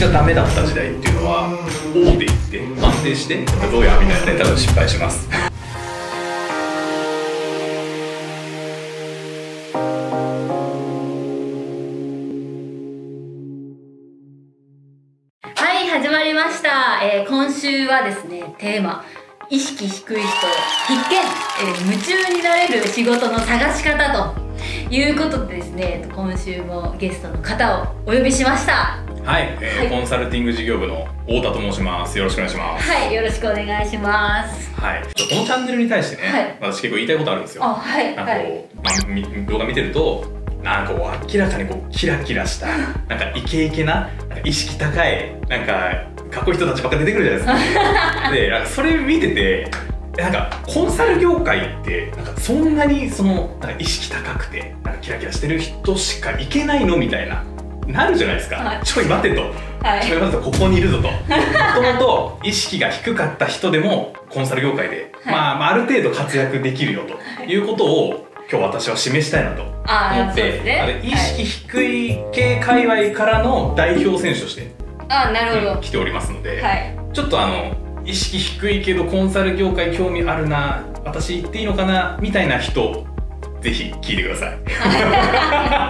がダメだった時代っていうのは大手行って安定してどうやみたいなね多分失敗します。はい始まりました、えー今週はですねテーマ意識低い人必見、えー夢中になれる仕事の探し方ということでですね今週もゲストの方をお呼びしました。はい、えーはい。コンサルティング事業部の太田と申します。よろしくお願いします。はいよろしくお願いします。はい、ちょっとこのチャンネルに対してね、はい。私結構言いたいことあるんですよ。あはいなんかはい。こう、まあみ動画見てるとなんかこう明らかにこうキラキラした なんかイケイケななんか意識高いなんかかっこいい人たちばっか出てくるじゃないですか。でなんかそれ見ててなんかコンサル業界ってなんかそんなにそのなんか意識高くてなんかキラキラしてる人しかいけないのみたいななるじゃないですか、はい。ちょい待てと。はい。ちょい待てとここにいるぞと。もともと意識が低かった人でもコンサル業界で、はい。まあ、まあある程度活躍できるよとい。うことを今日私は示したいなと思って、ね。あれ意識低い系界隈からの代表選手として、あなるほど、うん来ておりますので、はい。ちょっとあの意識低いけどコンサル業界興味あるな私行っていいのかなみたいな人ぜひ聞いてください。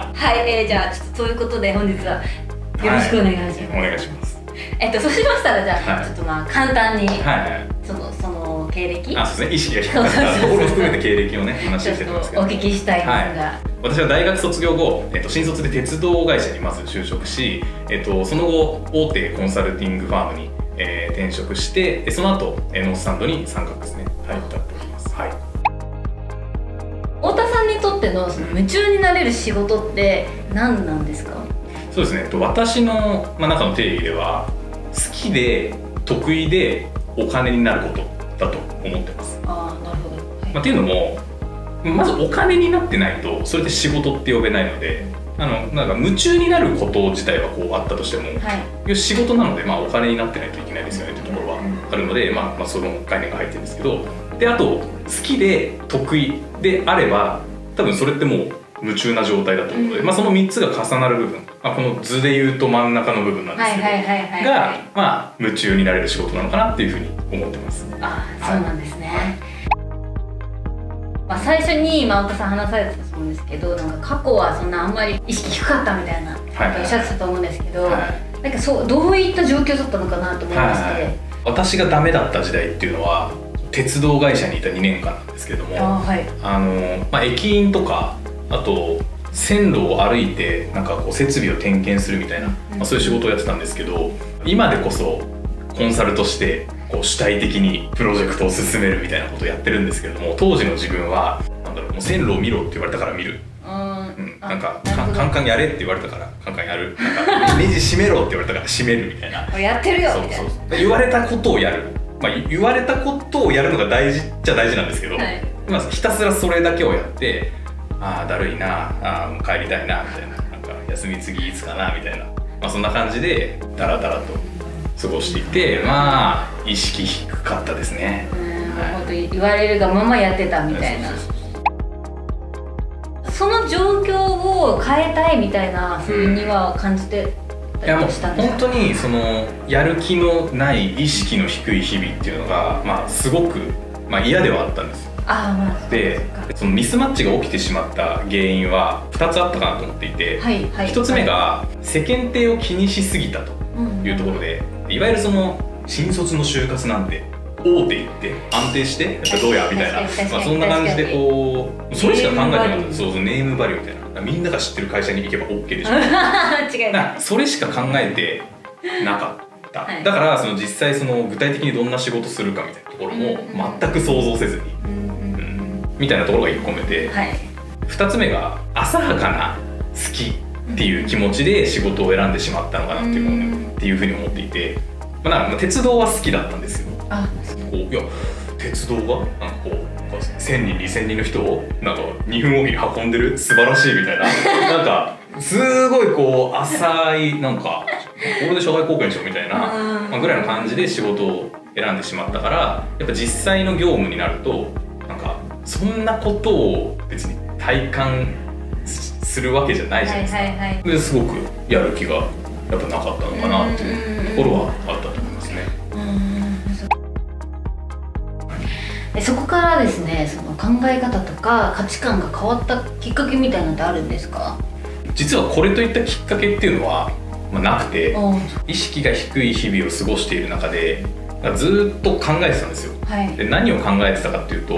はい、えー、じゃあちょっとそういうことで本日はよろしくお願いします、お願いします。えっとそうしましたらじゃあ、はい。ちょっとまあ簡単に、はいはい。そのその経歴？あ、そうですね。意識が低かった。ところを含めて経歴をね話してたんですけど。お聞きしたいんですが、私は大学卒業後、えっと、新卒で鉄道会社にまず就職し、えっと、その後大手コンサルティングファームに、えー転職してでその後えーノースサンドに参画ですね。入ったっておりますってのその夢中になれる仕事って何なんですか？そうですね。えっと私の、まあ、中の定義では好きで得意でお金になることだと思ってます、ああなるほど、はいまあ、っていうのもまずお金になってないとそれで仕事って呼べないのであのなんか夢中になること自体はこうあったとしても、はい。仕事なので、まあ、お金になってないといけないですよねというところはあるので、まあまあ、その概念が入ってるんですけどであと好きで得意であれば多分それってもう夢中な状態だと思うので、うん。まあ、その3つが重なる部分、まあ、この図で言うと真ん中の部分なんですけど、はいはいはいはい。がはい、まあ、夢中になれる仕事なのかなっていうふうに思ってます。あそうなんですね、まあ、最初に今太田さん話されてたと思うんですけどなんか過去はそんなあんまり意識低かったみたいなはいおっしゃってたと思うんですけど、はい。なんかそうどういった状況だったのかなと思いまして、はい。私がダメだった時代っていうのは鉄道会社にいた2年間なんですけれどもあはい。あの、まあ、駅員とかあと線路を歩いてなんかこう設備を点検するみたいな、まあ、そういう仕事をやってたんですけど今でこそコンサルとしてこう主体的にプロジェクトを進めるみたいなことをやってるんですけれども当時の自分はなんだろうもう線路を見ろって言われたから見る、うん。なんかカンカンやれって言われたからカンカンやる。なんかネジ閉めろって言われたから閉めるみたいな。やってるよそうみたいな。そう言われたことをやる、まあ、言われたことをやるのが大事っちゃ大事なんですけど、はい。まあ、ひたすらそれだけをやってああだるいなあーもう帰りたいなみたいな。なんか休み次いつかなみたいな、まあ、そんな感じでダラダラと過ごしていてまあ意識低かったですね。うんはい。言われるがままやってたみたいな。そうそうそうその状況を変えたいみたいなふうには感じてたいやもう本当にそのやる気のない意識の低い日々っていうのが、まあ、すごく、まあ、嫌ではあったんです。よああまあでそのミスマッチが起きてしまった原因は2つあったかなと思っていて、はいはい。1つ目が世間体を気にしすぎたというところでいわゆるその新卒の就活なんて大手行って安定してやっぱどうやみたいなまあ、そんな感じでこうそれしか考えてなかったそうそうネームバリューみたいなみんなが知ってる会社に行けば OK でしょ。違いななそれしか考えてなかった、はい。だからその実際その具体的にどんな仕事するかみたいなところも全く想像せずに、うんうんうん。みたいなところが1個目で、はい。2つ目が浅はかな好きっていう気持ちで仕事を選んでしまったのかなっていう,、うん。っていうふうに思っていて、まあ、鉄道は好きだったんですよ。あこういや鉄道がなんかこう1000人2000人の人をなんか2分おきに運んでる素晴らしいみたいな。なんかすごいこう浅いなんかこれで社会貢献しようみたいな、まあ、ぐらいの感じで仕事を選んでしまったからやっぱ実際の業務になるとなんかそんなことを別に体感すするわけじゃないじゃないですか、はいはいはい。ですごくやる気がやっぱなかったのかなっていうところはあったからですねその考え方とか価値観が変わったきっかけみたいなのってあるんですか？実はこれといったきっかけっていうのは、まあ、なくてお意識が低い日々を過ごしている中でずっと考えてたんですよ。はい。で何を考えてたかっていうと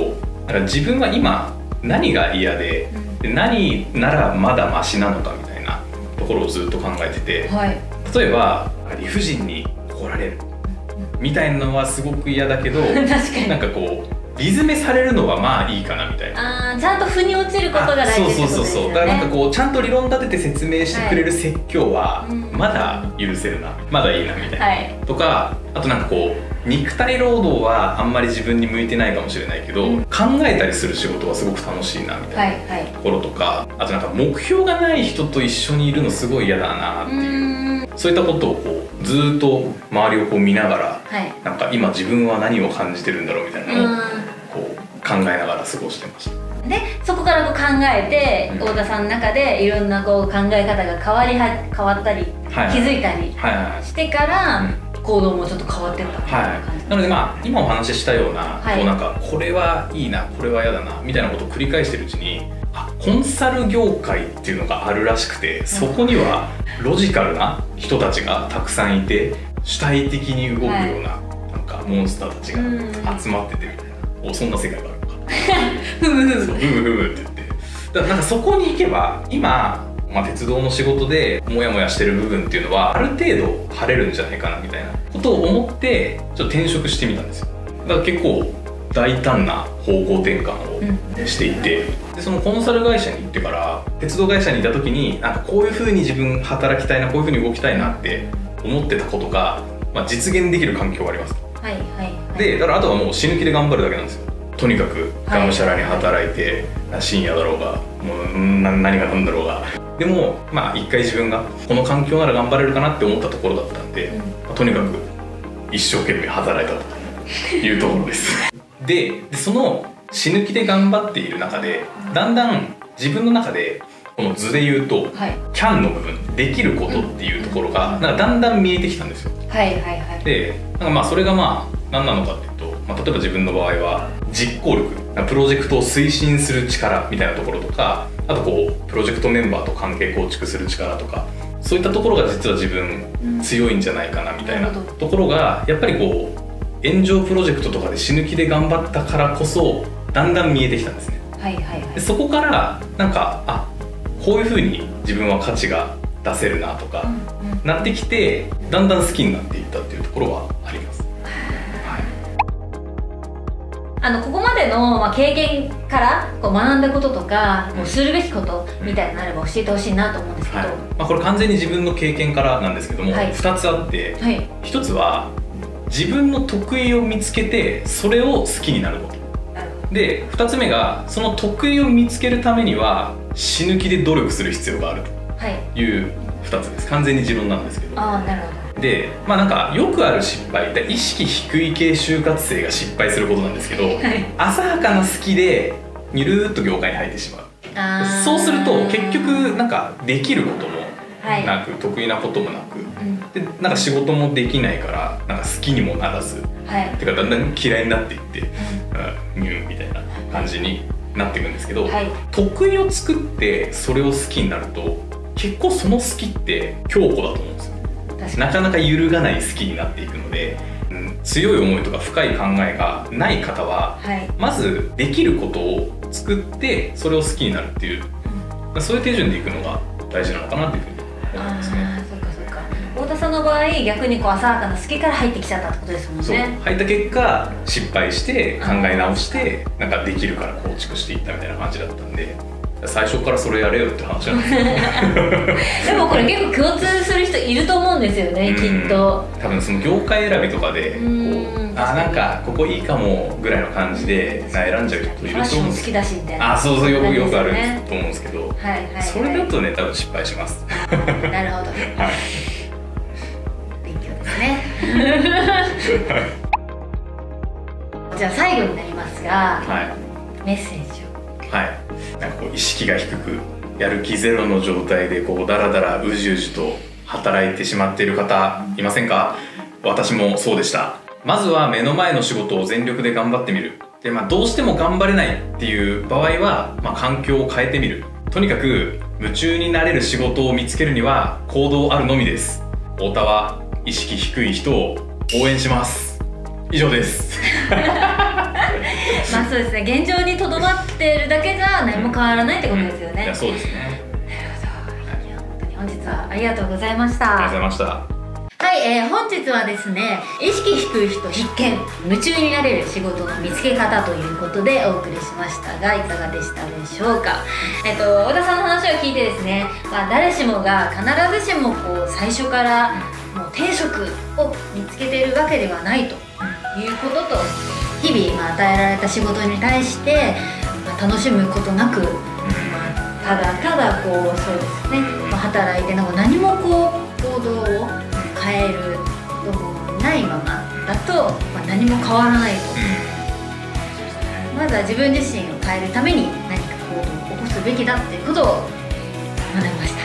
なんか自分は今何が嫌でで何ならまだマシなのかみたいなところをずっと考えててはい。例えば理不尽に怒られる。みたいなのはすごく嫌だけど なんかこうリズメされるのはまあいいかなみたいな。あーちゃんと腑に落ちることが大事ね。そうそうそうそう。だからなんかこうちゃんと理論立てて説明してくれる説教はうん。まだ許せるな、まだいいなみたいな、はい。とかあとなんかこう肉体労働はあんまり自分に向いてないかもしれないけど、うん。考えたりする仕事はすごく楽しいなみたいなはいはい。ところとか、あとなんか目標がない人と一緒にいるのすごい嫌だなってう。いう、そういったことをこうずーっと周りをこう見ながらはい。なんか今自分は何を感じてるんだろうみたいなのを考えながら過ごしてました。んでそこからこう考えてうん。太田さんの中でいろんなこう考え方が変わりは変わったりはい気づいたりはいはいはい。してからうん。行動もちょっと変わってったはい、なのでまあ今お話ししたような、はい。こうなんかこれはいいなこれは嫌だなみたいなことを繰り返してるうちにあコンサル業界っていうのがあるらしくてそこにはロジカルな人たちがたくさんいて主体的に動くような,、はい。なんかモンスターたちうん。が集まっててみたいな、おそんな世界が ふむふむ。そうふむふむって言ってだからなんかそこに行けば今、まあ、鉄道の仕事でモヤモヤしてる部分っていうのはある程度晴れるんじゃないかなみたいなことを思ってちょっと転職してみたんですよ。だから結構大胆な方向転換をしていて、でそのコンサル会社に行ってから鉄道会社にいた時になんかこういう風に自分働きたいなこういう風に動きたいなって思ってたことが、まあ、実現できる環境がありますはいはいはい。でだからあとはもう死ぬ気で頑張るだけなんですよとにかくがむしゃらに働いて、深夜だろうがもう何が何だろうが。でもまあ一回自分がこの環境なら頑張れるかなって思ったところだったんで、うん。まあとにかく一生懸命働いたというところです。ででその死ぬ気で頑張っている中でだんだん自分の中でこの図で言うとはい。キャンの部分できることっていうところがなんかだんだん見えてきたんですよ。はいはいはい。でなんかまあそれがまあ何なのかっていうと、まあ、例えば自分の場合は実行力プロジェクトを推進する力みたいなところとかあとこうプロジェクトメンバーと関係構築する力とかそういったところが実は自分強いんじゃないかなみたいなところがやっぱりこう炎上プロジェクトとかで死ぬ気で頑張ったからこそだんだん見えてきたんですね。はいはいはい。でそこからなんかあこういうふうに自分は価値が出せるなとか、うんうん。なってきてだんだん好きになっていったっていうところはあります。あのここまでの、まあ、経験からこう学んだこととかこうするべきことみたいなのあれば教えてほしいなと思うんですけど、はい。まあ、これ完全に自分の経験からなんですけども、はい。2つあってはい、1つは自分の得意を見つけてそれを好きになること。で2つ目がその得意を見つけるためには死ぬ気で努力する必要があるはい。という2つです。完全に自論なんですけど。ああなるほどでまあなんかよくある失敗。で意識低い系就活生が失敗することなんですけど、はい。浅はかな好きでゆるーっと業界に入ってしまう。そうすると結局なんかできることもはい。なく、得意なこともなく。うん。でなんか仕事もできないからなんか好きにもならずはい。てかだんだん嫌いになっていってうん。ミューンみたいな感じになっていくんですけど、はい。得意を作ってそれを好きになると結構その好きって強固だと思うんですよなかなか揺るがない好きになっていくので、うん、強い思いとか深い考えがない方はにはい。まずできることを作ってそれを好きになるっていうそういう手順でいくのが大事なのかなっていうふうに思いますね。ああそっかそっか。太田さんの場合逆にこう浅はかな好きから入ってきちゃったってことですもんそう。ね入った結果失敗して考え直してなんかできるから構築していったみたいな感じだったんで最初からそれやれよって話なんですよ。でもこれ結構共通する人いると思うんですよねきっと。多分その業界選びとかでこうあなんかここいいかもぐらいの感じでな選んじゃう人いると思うんですよだしみたいな。あそうそうよくよくあるねと思うんですけど。はいはい、はい、それだとね多分失敗します。なるほど。はい。勉強ですね。じゃあ最後になりますがはい。メッセージを。はい、なんかこう意識が低くやる気ゼロの状態でこうダラダラうじうじと働いてしまっている方いませんか？私もそうでした。まずは目の前の仕事を全力で頑張ってみる。で、まあ、どうしても頑張れないっていう場合は、まあ、環境を変えてみる。とにかく夢中になれる仕事を見つけるには行動あるのみです。太田は意識低い人を応援します。以上です。まあそうですね現状にとどまってるだけじゃ何も変わらないってことですよね、いやそうですね。なるほど。いや本当に本日はありがとうございました。ありがとうございました。はい、えー本日はですね意識低い人必見夢中になれる仕事の見つけ方ということでお送りしましたがいかがでしたでしょうか。えっと小田さんの話を聞いてですね、まあ、誰しもが必ずしもこう最初からもう定職を見つけているわけではないということと日々、まあ、与えられた仕事に対して、まあ楽しむことなく、まあただただこうそうですね、まあ働いてなんか何もこう行動を変えることもないままだと、まあ、何も変わらないと。まずは自分自身を変えるために何か行動を起こすべきだっていうことを学びました。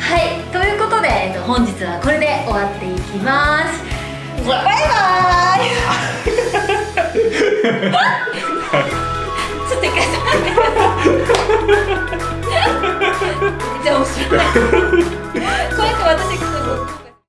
はい。ということで、えっと、本日はこれで終わっていきます。バイバイ ちょっと一回止まってください。めっちゃ面白い。こうやって私こう